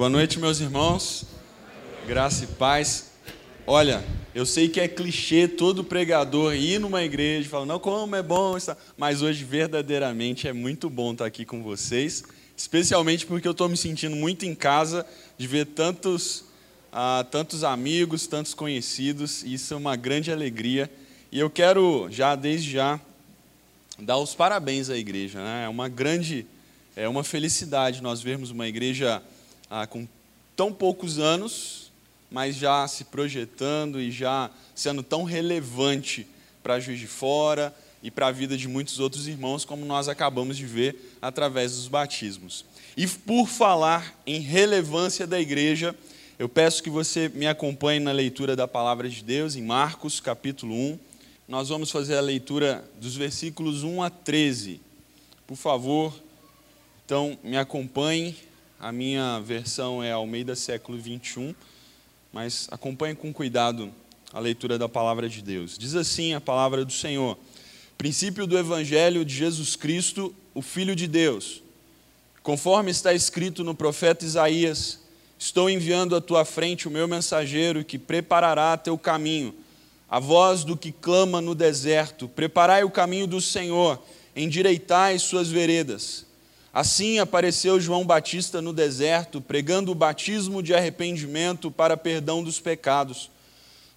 Boa noite, meus irmãos. Graça e paz. Olha, eu sei que é clichê todo pregador ir numa igreja e falar, não, como é bom estar. Mas hoje, verdadeiramente, é muito bom estar aqui com vocês, especialmente porque eu estou me sentindo muito em casa de ver tantos, ah, tantos amigos, tantos conhecidos. Isso é uma grande alegria. E eu quero, já desde já, dar os parabéns à igreja. Né? É uma grande, é uma felicidade nós vermos uma igreja ah, com tão poucos anos, mas já se projetando e já sendo tão relevante para Juiz de Fora e para a vida de muitos outros irmãos, como nós acabamos de ver através dos batismos. E por falar em relevância da igreja, eu peço que você me acompanhe na leitura da palavra de Deus em Marcos, capítulo 1. Nós vamos fazer a leitura dos versículos 1 a 13. Por favor, então me acompanhe a minha versão é Almeida século 21, mas acompanhe com cuidado a leitura da palavra de Deus. Diz assim a palavra do Senhor: Princípio do evangelho de Jesus Cristo, o filho de Deus. Conforme está escrito no profeta Isaías: Estou enviando à tua frente o meu mensageiro que preparará teu caminho. A voz do que clama no deserto: Preparai o caminho do Senhor, endireitai suas veredas. Assim apareceu João Batista no deserto, pregando o batismo de arrependimento para perdão dos pecados.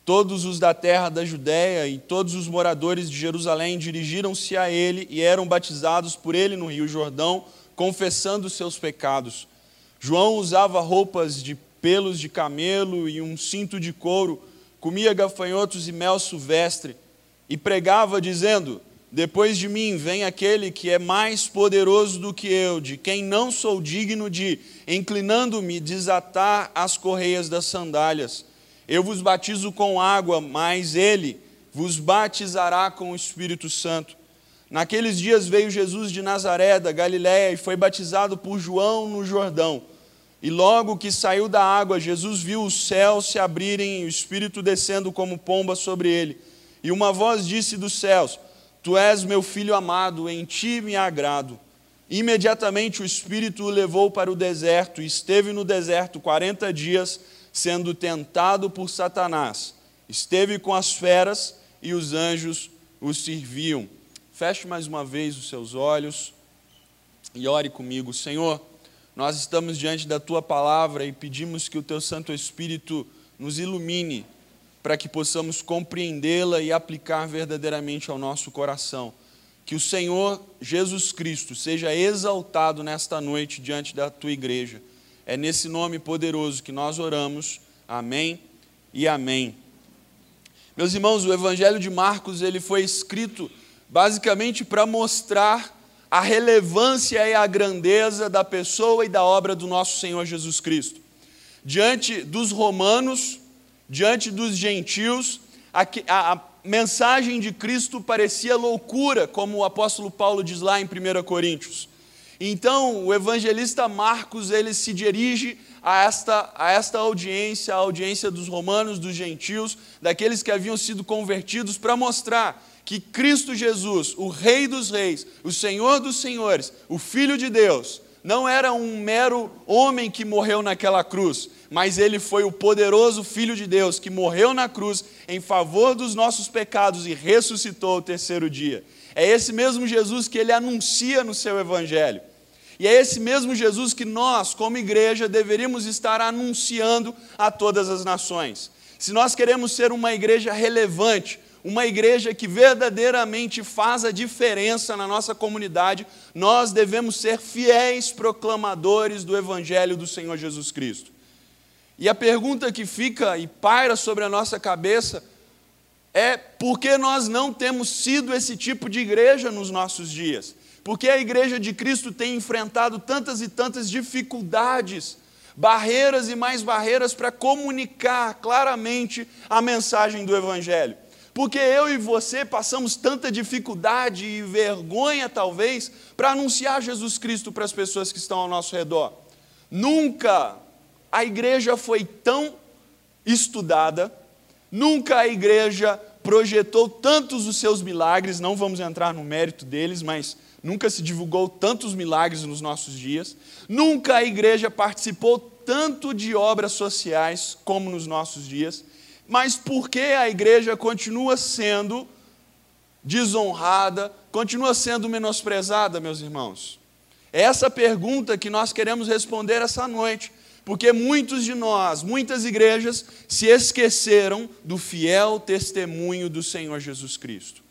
Todos os da terra da Judéia e todos os moradores de Jerusalém dirigiram-se a ele e eram batizados por ele no Rio Jordão, confessando seus pecados. João usava roupas de pelos de camelo e um cinto de couro, comia gafanhotos e mel silvestre e pregava, dizendo: depois de mim vem aquele que é mais poderoso do que eu, de quem não sou digno de, inclinando-me, desatar as correias das sandálias. Eu vos batizo com água, mas ele vos batizará com o Espírito Santo. Naqueles dias veio Jesus de Nazaré, da Galiléia, e foi batizado por João no Jordão. E logo que saiu da água, Jesus viu os céus se abrirem e o Espírito descendo como pomba sobre ele. E uma voz disse dos céus: Tu és meu filho amado, em ti me agrado. Imediatamente o Espírito o levou para o deserto e esteve no deserto quarenta dias, sendo tentado por Satanás. Esteve com as feras e os anjos o serviam. Feche mais uma vez os seus olhos e ore comigo. Senhor, nós estamos diante da tua palavra e pedimos que o teu Santo Espírito nos ilumine para que possamos compreendê-la e aplicar verdadeiramente ao nosso coração. Que o Senhor Jesus Cristo seja exaltado nesta noite diante da tua igreja. É nesse nome poderoso que nós oramos. Amém e amém. Meus irmãos, o Evangelho de Marcos ele foi escrito basicamente para mostrar a relevância e a grandeza da pessoa e da obra do nosso Senhor Jesus Cristo. Diante dos romanos, diante dos gentios, a, a, a mensagem de Cristo parecia loucura, como o apóstolo Paulo diz lá em 1 Coríntios. Então, o evangelista Marcos, ele se dirige a esta, a esta audiência, a audiência dos romanos, dos gentios, daqueles que haviam sido convertidos, para mostrar que Cristo Jesus, o Rei dos Reis, o Senhor dos Senhores, o Filho de Deus, não era um mero homem que morreu naquela cruz, mas ele foi o poderoso Filho de Deus que morreu na cruz em favor dos nossos pecados e ressuscitou ao terceiro dia. É esse mesmo Jesus que ele anuncia no seu Evangelho. E é esse mesmo Jesus que nós, como igreja, deveríamos estar anunciando a todas as nações. Se nós queremos ser uma igreja relevante, uma igreja que verdadeiramente faz a diferença na nossa comunidade, nós devemos ser fiéis proclamadores do Evangelho do Senhor Jesus Cristo. E a pergunta que fica e paira sobre a nossa cabeça é por que nós não temos sido esse tipo de igreja nos nossos dias? Porque a igreja de Cristo tem enfrentado tantas e tantas dificuldades, barreiras e mais barreiras para comunicar claramente a mensagem do Evangelho. Porque eu e você passamos tanta dificuldade e vergonha, talvez, para anunciar Jesus Cristo para as pessoas que estão ao nosso redor. Nunca a igreja foi tão estudada, nunca a igreja projetou tantos os seus milagres, não vamos entrar no mérito deles, mas nunca se divulgou tantos milagres nos nossos dias, nunca a igreja participou tanto de obras sociais como nos nossos dias, mas por que a igreja continua sendo desonrada, continua sendo menosprezada, meus irmãos? É essa pergunta que nós queremos responder essa noite, porque muitos de nós, muitas igrejas, se esqueceram do fiel testemunho do Senhor Jesus Cristo.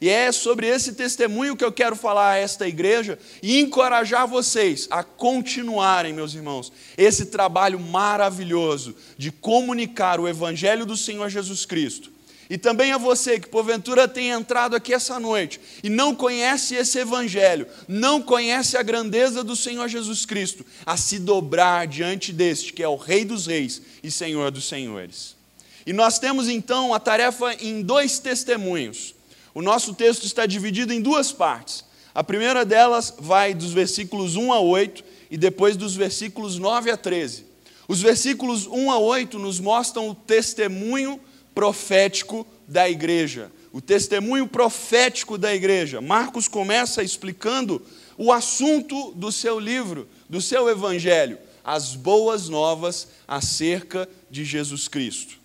E é sobre esse testemunho que eu quero falar a esta igreja e encorajar vocês a continuarem, meus irmãos, esse trabalho maravilhoso de comunicar o Evangelho do Senhor Jesus Cristo. E também a você que porventura tem entrado aqui essa noite e não conhece esse Evangelho, não conhece a grandeza do Senhor Jesus Cristo, a se dobrar diante deste, que é o Rei dos Reis e Senhor dos Senhores. E nós temos então a tarefa em dois testemunhos. O nosso texto está dividido em duas partes. A primeira delas vai dos versículos 1 a 8 e depois dos versículos 9 a 13. Os versículos 1 a 8 nos mostram o testemunho profético da igreja. O testemunho profético da igreja. Marcos começa explicando o assunto do seu livro, do seu evangelho, as boas novas acerca de Jesus Cristo.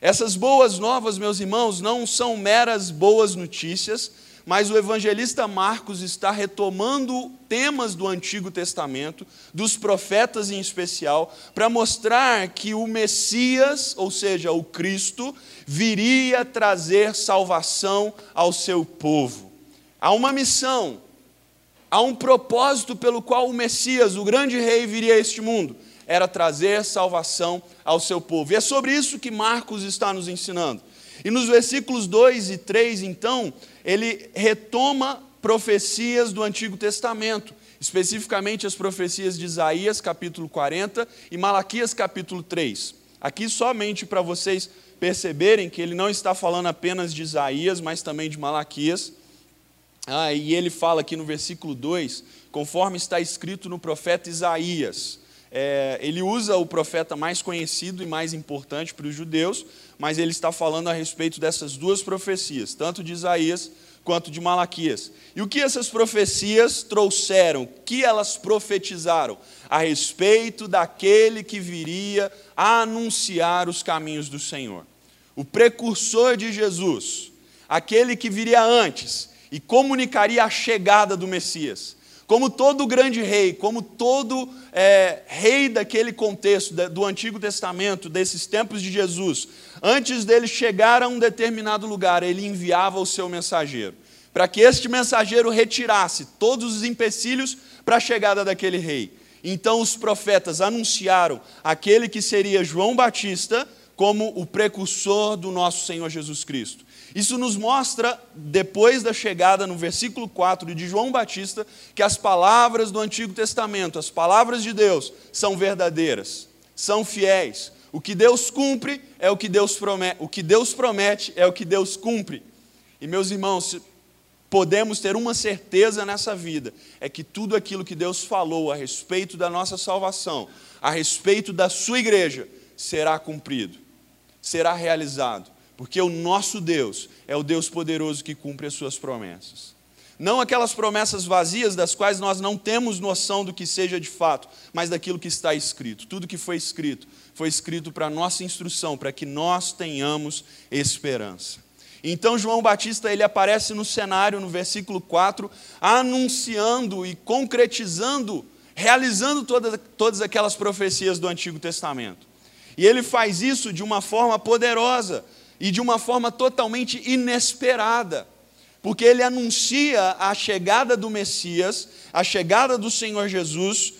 Essas boas novas, meus irmãos, não são meras boas notícias, mas o evangelista Marcos está retomando temas do Antigo Testamento, dos profetas em especial, para mostrar que o Messias, ou seja, o Cristo, viria trazer salvação ao seu povo. Há uma missão, há um propósito pelo qual o Messias, o grande rei, viria a este mundo era trazer salvação ao seu povo. E é sobre isso que Marcos está nos ensinando. E nos versículos 2 e 3, então, ele retoma profecias do Antigo Testamento, especificamente as profecias de Isaías, capítulo 40, e Malaquias, capítulo 3. Aqui, somente para vocês perceberem que ele não está falando apenas de Isaías, mas também de Malaquias. Ah, e ele fala aqui no versículo 2, conforme está escrito no profeta Isaías é, ele usa o profeta mais conhecido e mais importante para os judeus, mas ele está falando a respeito dessas duas profecias, tanto de Isaías quanto de Malaquias. E o que essas profecias trouxeram? O que elas profetizaram? A respeito daquele que viria a anunciar os caminhos do Senhor. O precursor de Jesus, aquele que viria antes e comunicaria a chegada do Messias como todo grande rei, como todo é, rei daquele contexto do Antigo Testamento, desses tempos de Jesus, antes dele chegar a um determinado lugar, ele enviava o seu mensageiro, para que este mensageiro retirasse todos os empecilhos para a chegada daquele rei. Então os profetas anunciaram aquele que seria João Batista como o precursor do nosso Senhor Jesus Cristo. Isso nos mostra, depois da chegada no versículo 4 de João Batista, que as palavras do Antigo Testamento, as palavras de Deus, são verdadeiras, são fiéis. O que Deus cumpre é o que Deus promete, o que Deus promete é o que Deus cumpre. E meus irmãos, podemos ter uma certeza nessa vida, é que tudo aquilo que Deus falou a respeito da nossa salvação, a respeito da sua igreja, será cumprido, será realizado porque o nosso Deus é o Deus poderoso que cumpre as suas promessas. Não aquelas promessas vazias das quais nós não temos noção do que seja de fato, mas daquilo que está escrito. Tudo que foi escrito foi escrito para nossa instrução, para que nós tenhamos esperança. Então João Batista ele aparece no cenário no versículo 4, anunciando e concretizando, realizando todas, todas aquelas profecias do Antigo Testamento. E ele faz isso de uma forma poderosa, e de uma forma totalmente inesperada, porque ele anuncia a chegada do Messias, a chegada do Senhor Jesus,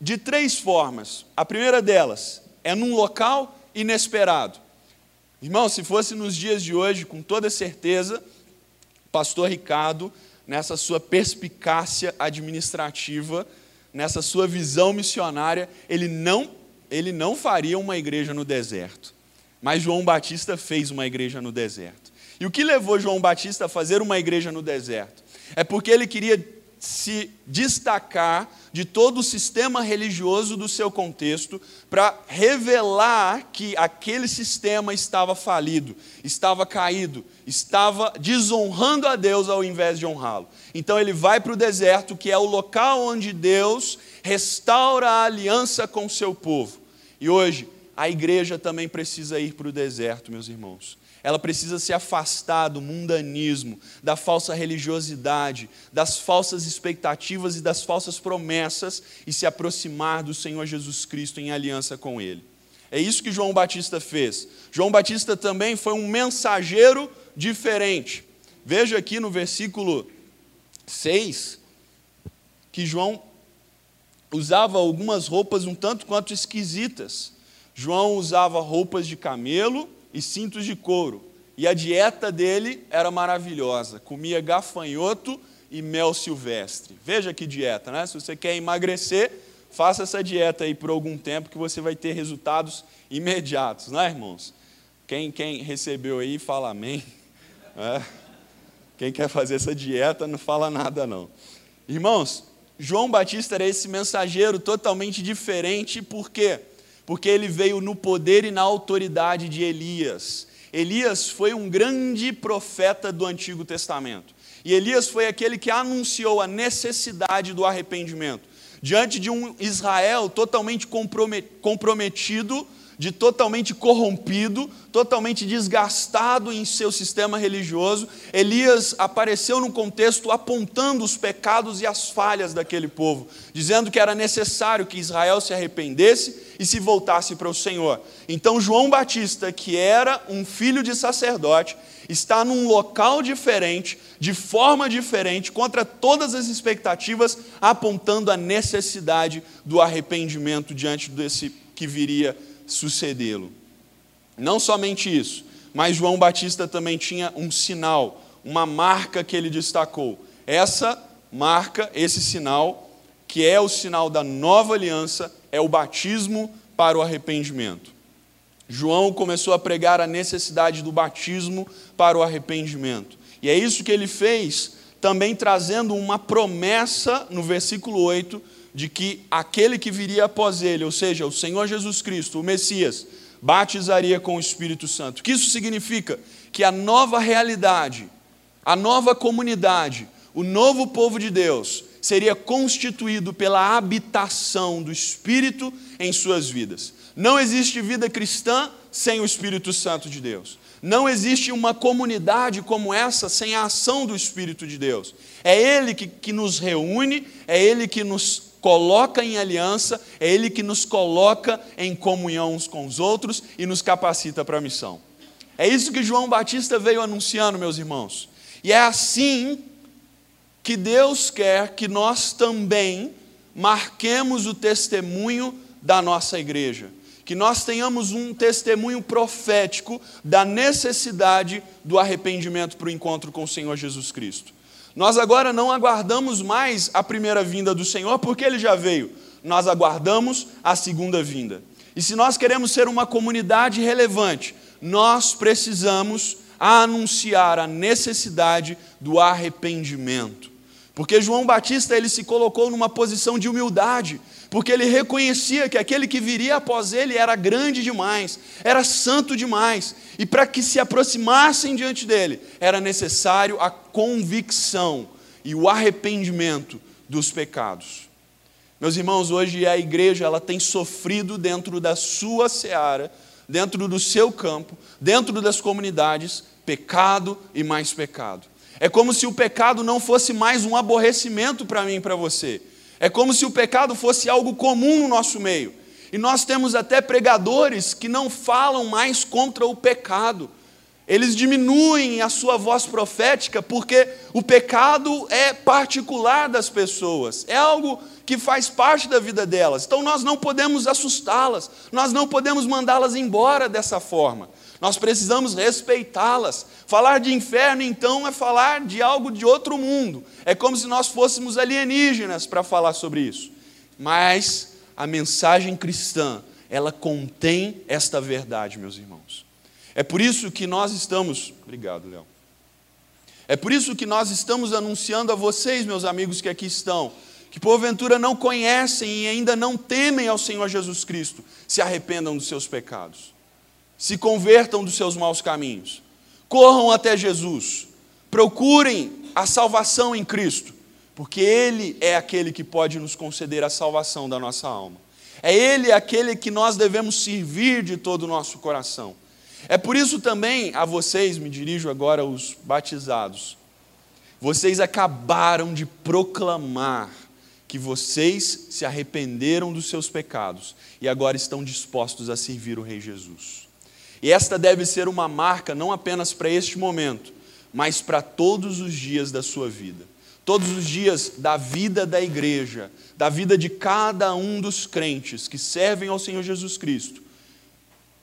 de três formas. A primeira delas é num local inesperado. Irmão, se fosse nos dias de hoje, com toda certeza, pastor Ricardo, nessa sua perspicácia administrativa, nessa sua visão missionária, ele não, ele não faria uma igreja no deserto. Mas João Batista fez uma igreja no deserto. E o que levou João Batista a fazer uma igreja no deserto? É porque ele queria se destacar de todo o sistema religioso do seu contexto para revelar que aquele sistema estava falido, estava caído, estava desonrando a Deus ao invés de honrá-lo. Então ele vai para o deserto, que é o local onde Deus restaura a aliança com o seu povo. E hoje, a igreja também precisa ir para o deserto, meus irmãos. Ela precisa se afastar do mundanismo, da falsa religiosidade, das falsas expectativas e das falsas promessas e se aproximar do Senhor Jesus Cristo em aliança com Ele. É isso que João Batista fez. João Batista também foi um mensageiro diferente. Veja aqui no versículo 6 que João usava algumas roupas um tanto quanto esquisitas. João usava roupas de camelo e cintos de couro. E a dieta dele era maravilhosa. Comia gafanhoto e mel silvestre. Veja que dieta, né? Se você quer emagrecer, faça essa dieta aí por algum tempo que você vai ter resultados imediatos, né, irmãos? Quem, quem recebeu aí, fala amém. É. Quem quer fazer essa dieta, não fala nada, não. Irmãos, João Batista era esse mensageiro totalmente diferente, por quê? porque ele veio no poder e na autoridade de Elias. Elias foi um grande profeta do Antigo Testamento. E Elias foi aquele que anunciou a necessidade do arrependimento. Diante de um Israel totalmente comprometido de totalmente corrompido, totalmente desgastado em seu sistema religioso, Elias apareceu num contexto apontando os pecados e as falhas daquele povo, dizendo que era necessário que Israel se arrependesse e se voltasse para o Senhor. Então, João Batista, que era um filho de sacerdote, está num local diferente, de forma diferente, contra todas as expectativas, apontando a necessidade do arrependimento diante desse que viria sucedê-lo. Não somente isso, mas João Batista também tinha um sinal, uma marca que ele destacou. Essa marca, esse sinal, que é o sinal da nova aliança, é o batismo para o arrependimento. João começou a pregar a necessidade do batismo para o arrependimento. E é isso que ele fez, também trazendo uma promessa no versículo 8 de que aquele que viria após ele, ou seja, o Senhor Jesus Cristo, o Messias, batizaria com o Espírito Santo. Que isso significa? Que a nova realidade, a nova comunidade, o novo povo de Deus seria constituído pela habitação do Espírito em suas vidas. Não existe vida cristã sem o Espírito Santo de Deus. Não existe uma comunidade como essa sem a ação do Espírito de Deus. É Ele que, que nos reúne, é Ele que nos coloca em aliança, é Ele que nos coloca em comunhão uns com os outros e nos capacita para a missão. É isso que João Batista veio anunciando, meus irmãos. E é assim que Deus quer que nós também marquemos o testemunho da nossa igreja. Que nós tenhamos um testemunho profético da necessidade do arrependimento para o encontro com o Senhor Jesus Cristo. Nós agora não aguardamos mais a primeira vinda do Senhor, porque ele já veio. Nós aguardamos a segunda vinda. E se nós queremos ser uma comunidade relevante, nós precisamos anunciar a necessidade do arrependimento. Porque João Batista ele se colocou numa posição de humildade, porque ele reconhecia que aquele que viria após ele era grande demais, era santo demais, e para que se aproximassem diante dele, era necessário a convicção e o arrependimento dos pecados. Meus irmãos, hoje a igreja ela tem sofrido dentro da sua seara, dentro do seu campo, dentro das comunidades, pecado e mais pecado. É como se o pecado não fosse mais um aborrecimento para mim e para você é como se o pecado fosse algo comum no nosso meio. E nós temos até pregadores que não falam mais contra o pecado. Eles diminuem a sua voz profética porque o pecado é particular das pessoas, é algo que faz parte da vida delas. Então nós não podemos assustá-las, nós não podemos mandá-las embora dessa forma. Nós precisamos respeitá-las. Falar de inferno, então, é falar de algo de outro mundo. É como se nós fôssemos alienígenas para falar sobre isso. Mas a mensagem cristã, ela contém esta verdade, meus irmãos. É por isso que nós estamos. Obrigado, Léo. É por isso que nós estamos anunciando a vocês, meus amigos que aqui estão, que porventura não conhecem e ainda não temem ao Senhor Jesus Cristo, se arrependam dos seus pecados se convertam dos seus maus caminhos, corram até Jesus, procurem a salvação em Cristo, porque Ele é aquele que pode nos conceder a salvação da nossa alma. É Ele aquele que nós devemos servir de todo o nosso coração. É por isso também a vocês, me dirijo agora aos batizados, vocês acabaram de proclamar que vocês se arrependeram dos seus pecados e agora estão dispostos a servir o Rei Jesus. E esta deve ser uma marca não apenas para este momento, mas para todos os dias da sua vida. Todos os dias da vida da igreja, da vida de cada um dos crentes que servem ao Senhor Jesus Cristo.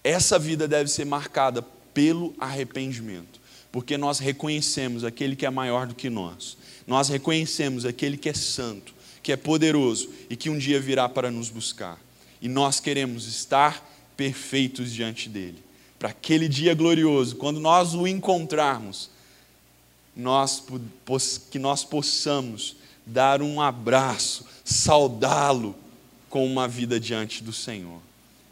Essa vida deve ser marcada pelo arrependimento, porque nós reconhecemos aquele que é maior do que nós. Nós reconhecemos aquele que é santo, que é poderoso e que um dia virá para nos buscar. E nós queremos estar perfeitos diante dele. Para aquele dia glorioso, quando nós o encontrarmos, nós, que nós possamos dar um abraço, saudá-lo com uma vida diante do Senhor.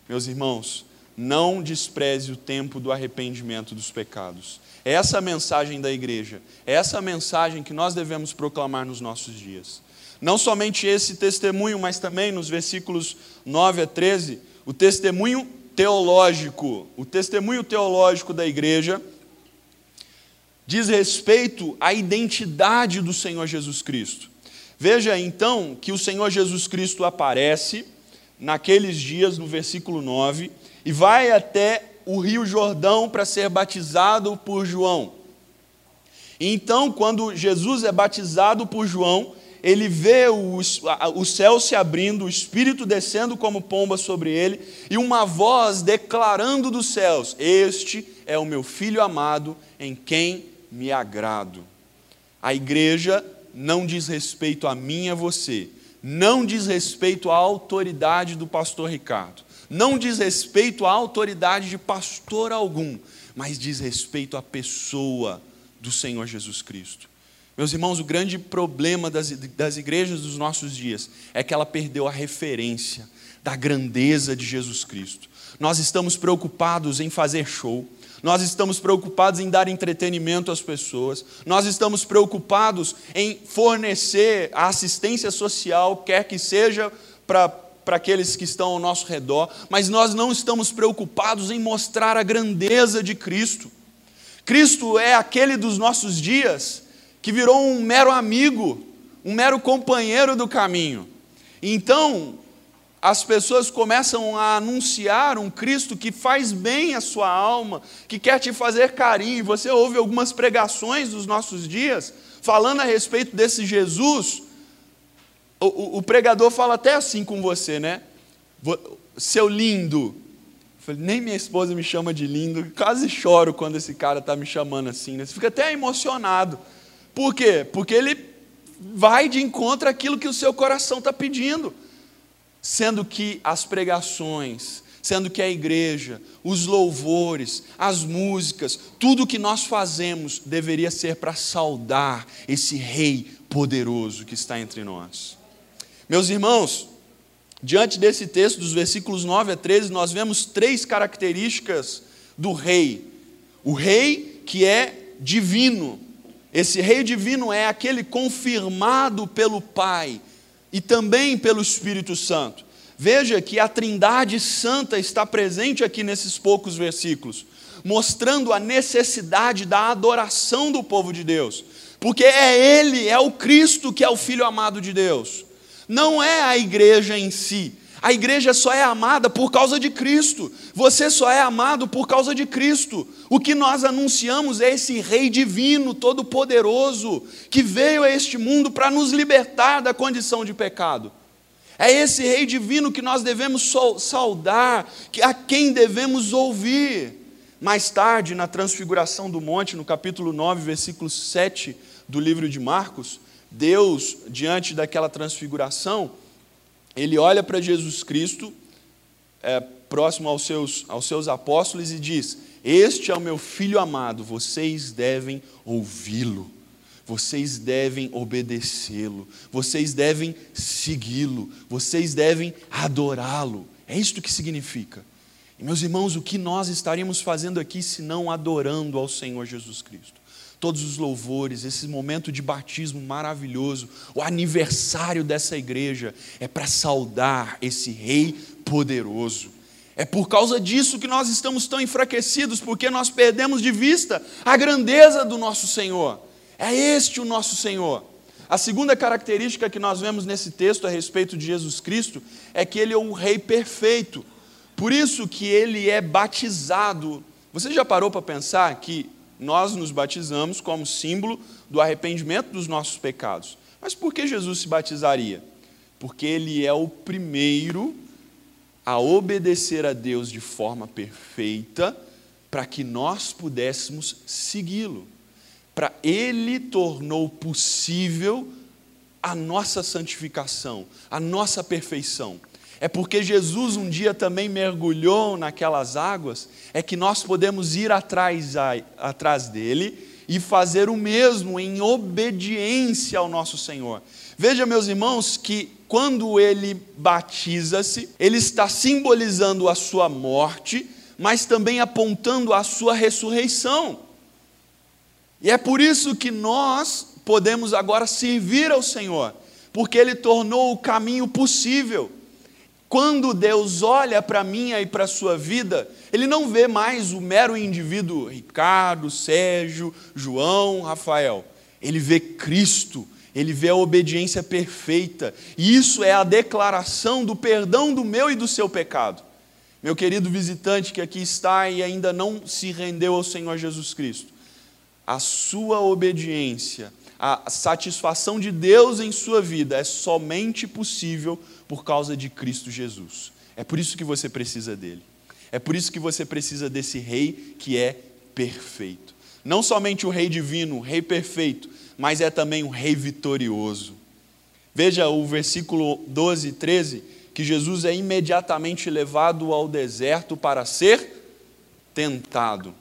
Meus irmãos, não despreze o tempo do arrependimento dos pecados. É essa a mensagem da igreja, é essa a mensagem que nós devemos proclamar nos nossos dias. Não somente esse testemunho, mas também nos versículos 9 a 13, o testemunho teológico, o testemunho teológico da igreja diz respeito à identidade do Senhor Jesus Cristo. Veja então que o Senhor Jesus Cristo aparece naqueles dias, no versículo 9, e vai até o Rio Jordão para ser batizado por João. então, quando Jesus é batizado por João, ele vê o, céu se abrindo, o Espírito descendo como pomba sobre ele, e uma voz declarando dos céus: Este é o meu filho amado, em quem me agrado. A igreja não diz respeito a mim e a você, não diz respeito à autoridade do pastor Ricardo, não diz respeito à autoridade de pastor algum, mas diz respeito à pessoa do Senhor Jesus Cristo. Meus irmãos, o grande problema das, das igrejas dos nossos dias é que ela perdeu a referência da grandeza de Jesus Cristo. Nós estamos preocupados em fazer show, nós estamos preocupados em dar entretenimento às pessoas, nós estamos preocupados em fornecer a assistência social, quer que seja para para aqueles que estão ao nosso redor, mas nós não estamos preocupados em mostrar a grandeza de Cristo. Cristo é aquele dos nossos dias que virou um mero amigo, um mero companheiro do caminho. Então, as pessoas começam a anunciar um Cristo que faz bem a sua alma, que quer te fazer carinho. Você ouve algumas pregações dos nossos dias falando a respeito desse Jesus. O, o, pregador fala até assim com você, né? Seu lindo. Falei, nem minha esposa me chama de lindo, quase choro quando esse cara está me chamando assim. Né? Você fica até emocionado. Por quê? Porque ele vai de encontro àquilo que o seu coração está pedindo. Sendo que as pregações, sendo que a igreja, os louvores, as músicas, tudo que nós fazemos deveria ser para saudar esse Rei poderoso que está entre nós. Meus irmãos, diante desse texto, dos versículos 9 a 13, nós vemos três características do Rei: o Rei que é divino, esse rei divino é aquele confirmado pelo Pai e também pelo Espírito Santo. Veja que a Trindade Santa está presente aqui nesses poucos versículos, mostrando a necessidade da adoração do povo de Deus, porque é Ele, é o Cristo que é o Filho amado de Deus, não é a igreja em si, a igreja só é amada por causa de Cristo. Você só é amado por causa de Cristo. O que nós anunciamos é esse Rei divino, todo-poderoso, que veio a este mundo para nos libertar da condição de pecado. É esse Rei divino que nós devemos saudar, a quem devemos ouvir. Mais tarde, na Transfiguração do Monte, no capítulo 9, versículo 7 do livro de Marcos, Deus, diante daquela transfiguração, ele olha para Jesus Cristo, é, próximo aos seus, aos seus apóstolos, e diz: Este é o meu filho amado, vocês devem ouvi-lo, vocês devem obedecê-lo, vocês devem segui-lo, vocês devem adorá-lo. É isto que significa. E, meus irmãos, o que nós estaríamos fazendo aqui se não adorando ao Senhor Jesus Cristo? Todos os louvores, esse momento de batismo maravilhoso, o aniversário dessa igreja, é para saudar esse Rei poderoso. É por causa disso que nós estamos tão enfraquecidos, porque nós perdemos de vista a grandeza do nosso Senhor. É este o nosso Senhor. A segunda característica que nós vemos nesse texto a respeito de Jesus Cristo é que ele é um rei perfeito. Por isso que ele é batizado. Você já parou para pensar que nós nos batizamos como símbolo do arrependimento dos nossos pecados. Mas por que Jesus se batizaria? Porque ele é o primeiro a obedecer a Deus de forma perfeita para que nós pudéssemos segui-lo. Para ele tornou possível a nossa santificação, a nossa perfeição. É porque Jesus um dia também mergulhou naquelas águas, é que nós podemos ir atrás, atrás dele e fazer o mesmo em obediência ao nosso Senhor. Veja, meus irmãos, que quando ele batiza-se, ele está simbolizando a sua morte, mas também apontando a sua ressurreição. E é por isso que nós podemos agora servir ao Senhor, porque ele tornou o caminho possível. Quando Deus olha para a minha e para a sua vida, Ele não vê mais o mero indivíduo Ricardo, Sérgio, João, Rafael. Ele vê Cristo, ele vê a obediência perfeita. E isso é a declaração do perdão do meu e do seu pecado. Meu querido visitante que aqui está e ainda não se rendeu ao Senhor Jesus Cristo, a sua obediência, a satisfação de Deus em sua vida é somente possível por causa de Cristo Jesus. É por isso que você precisa dele. É por isso que você precisa desse rei que é perfeito. Não somente o rei divino, o rei perfeito, mas é também um rei vitorioso. Veja o versículo 12 e 13, que Jesus é imediatamente levado ao deserto para ser tentado.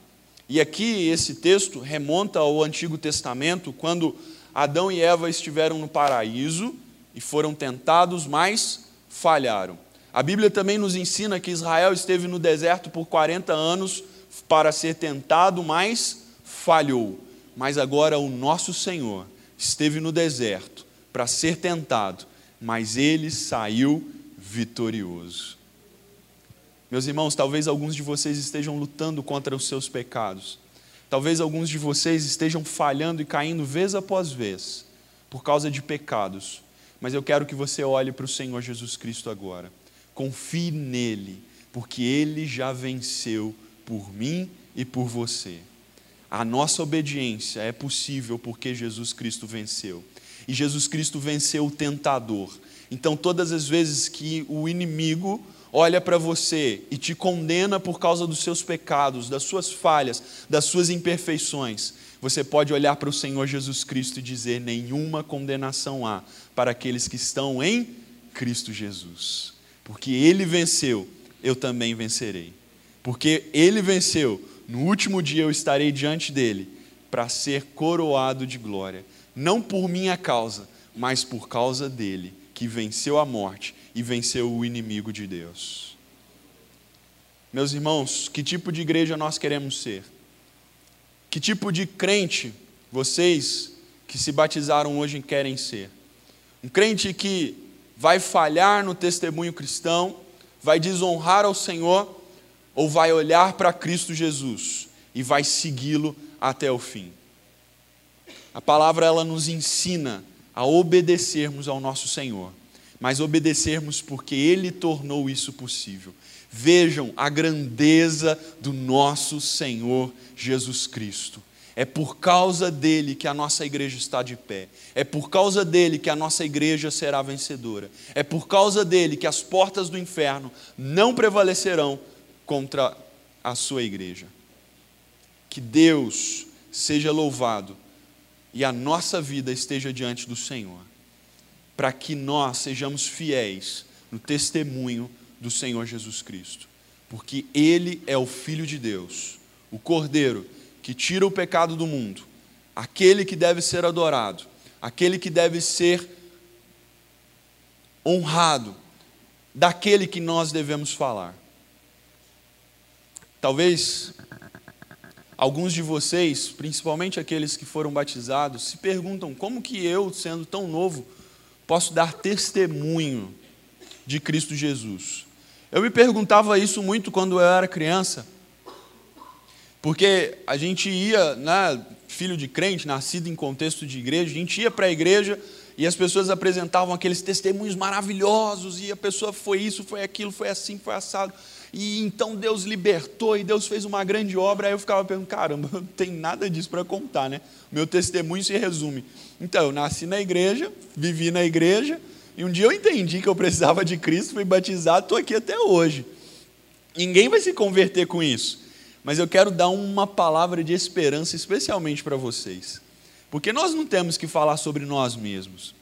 E aqui esse texto remonta ao Antigo Testamento, quando Adão e Eva estiveram no paraíso e foram tentados, mas falharam. A Bíblia também nos ensina que Israel esteve no deserto por 40 anos para ser tentado, mas falhou. Mas agora o nosso Senhor esteve no deserto para ser tentado, mas ele saiu vitorioso. Meus irmãos, talvez alguns de vocês estejam lutando contra os seus pecados. Talvez alguns de vocês estejam falhando e caindo vez após vez por causa de pecados mas eu quero que você olhe para o Senhor Jesus Cristo agora. Confie nele, porque ele já venceu por mim e por você. A nossa obediência é possível porque Jesus Cristo venceu. E Jesus Cristo venceu o tentador. Então, todas as vezes que o inimigo olha para você e te condena por causa dos seus pecados, das suas falhas, das suas imperfeições, você pode olhar para o Senhor Jesus Cristo e dizer: nenhuma condenação há para aqueles que estão em Cristo Jesus. Porque Ele venceu, eu também vencerei. Porque Ele venceu, no último dia eu estarei diante dele para ser coroado de glória. Não por minha causa, mas por causa dele, que venceu a morte e venceu o inimigo de Deus. Meus irmãos, que tipo de igreja nós queremos ser? Que tipo de crente vocês que se batizaram hoje querem ser? Um crente que vai falhar no testemunho cristão, vai desonrar ao Senhor, ou vai olhar para Cristo Jesus e vai segui-lo até o fim? A palavra ela nos ensina a obedecermos ao nosso Senhor, mas obedecermos porque Ele tornou isso possível. Vejam a grandeza do nosso Senhor Jesus Cristo. É por causa dele que a nossa igreja está de pé. É por causa dele que a nossa igreja será vencedora. É por causa dele que as portas do inferno não prevalecerão contra a sua igreja. Que Deus seja louvado e a nossa vida esteja diante do Senhor, para que nós sejamos fiéis no testemunho do Senhor Jesus Cristo, porque Ele é o Filho de Deus, o Cordeiro que tira o pecado do mundo, aquele que deve ser adorado, aquele que deve ser honrado, daquele que nós devemos falar. Talvez Alguns de vocês, principalmente aqueles que foram batizados, se perguntam como que eu, sendo tão novo, posso dar testemunho de Cristo Jesus. Eu me perguntava isso muito quando eu era criança, porque a gente ia, né, filho de crente, nascido em contexto de igreja, a gente ia para a igreja e as pessoas apresentavam aqueles testemunhos maravilhosos, e a pessoa foi isso, foi aquilo, foi assim, foi assado. E então Deus libertou e Deus fez uma grande obra. Aí eu ficava pensando, caramba, não tem nada disso para contar, né? Meu testemunho se resume. Então, eu nasci na igreja, vivi na igreja, e um dia eu entendi que eu precisava de Cristo, fui batizado, estou aqui até hoje. Ninguém vai se converter com isso. Mas eu quero dar uma palavra de esperança especialmente para vocês. Porque nós não temos que falar sobre nós mesmos.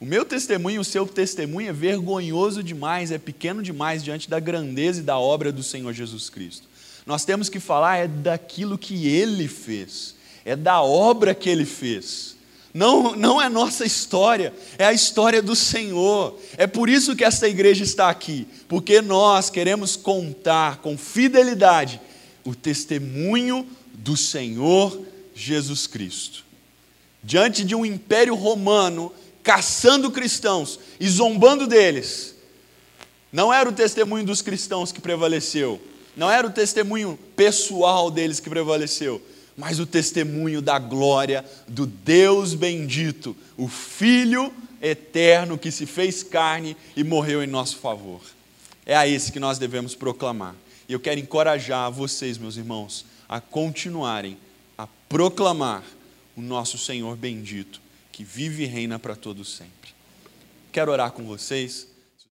O meu testemunho, o seu testemunho é vergonhoso demais, é pequeno demais diante da grandeza e da obra do Senhor Jesus Cristo. Nós temos que falar é daquilo que ele fez, é da obra que ele fez. Não, não é nossa história, é a história do Senhor. É por isso que esta igreja está aqui, porque nós queremos contar com fidelidade o testemunho do Senhor Jesus Cristo. Diante de um império romano caçando cristãos e zombando deles, não era o testemunho dos cristãos que prevaleceu, não era o testemunho pessoal deles que prevaleceu, mas o testemunho da glória do Deus bendito, o Filho eterno que se fez carne e morreu em nosso favor. É a esse que nós devemos proclamar. E eu quero encorajar vocês, meus irmãos, a continuarem a proclamar o nosso Senhor bendito, que vive e reina para todos sempre. Quero orar com vocês.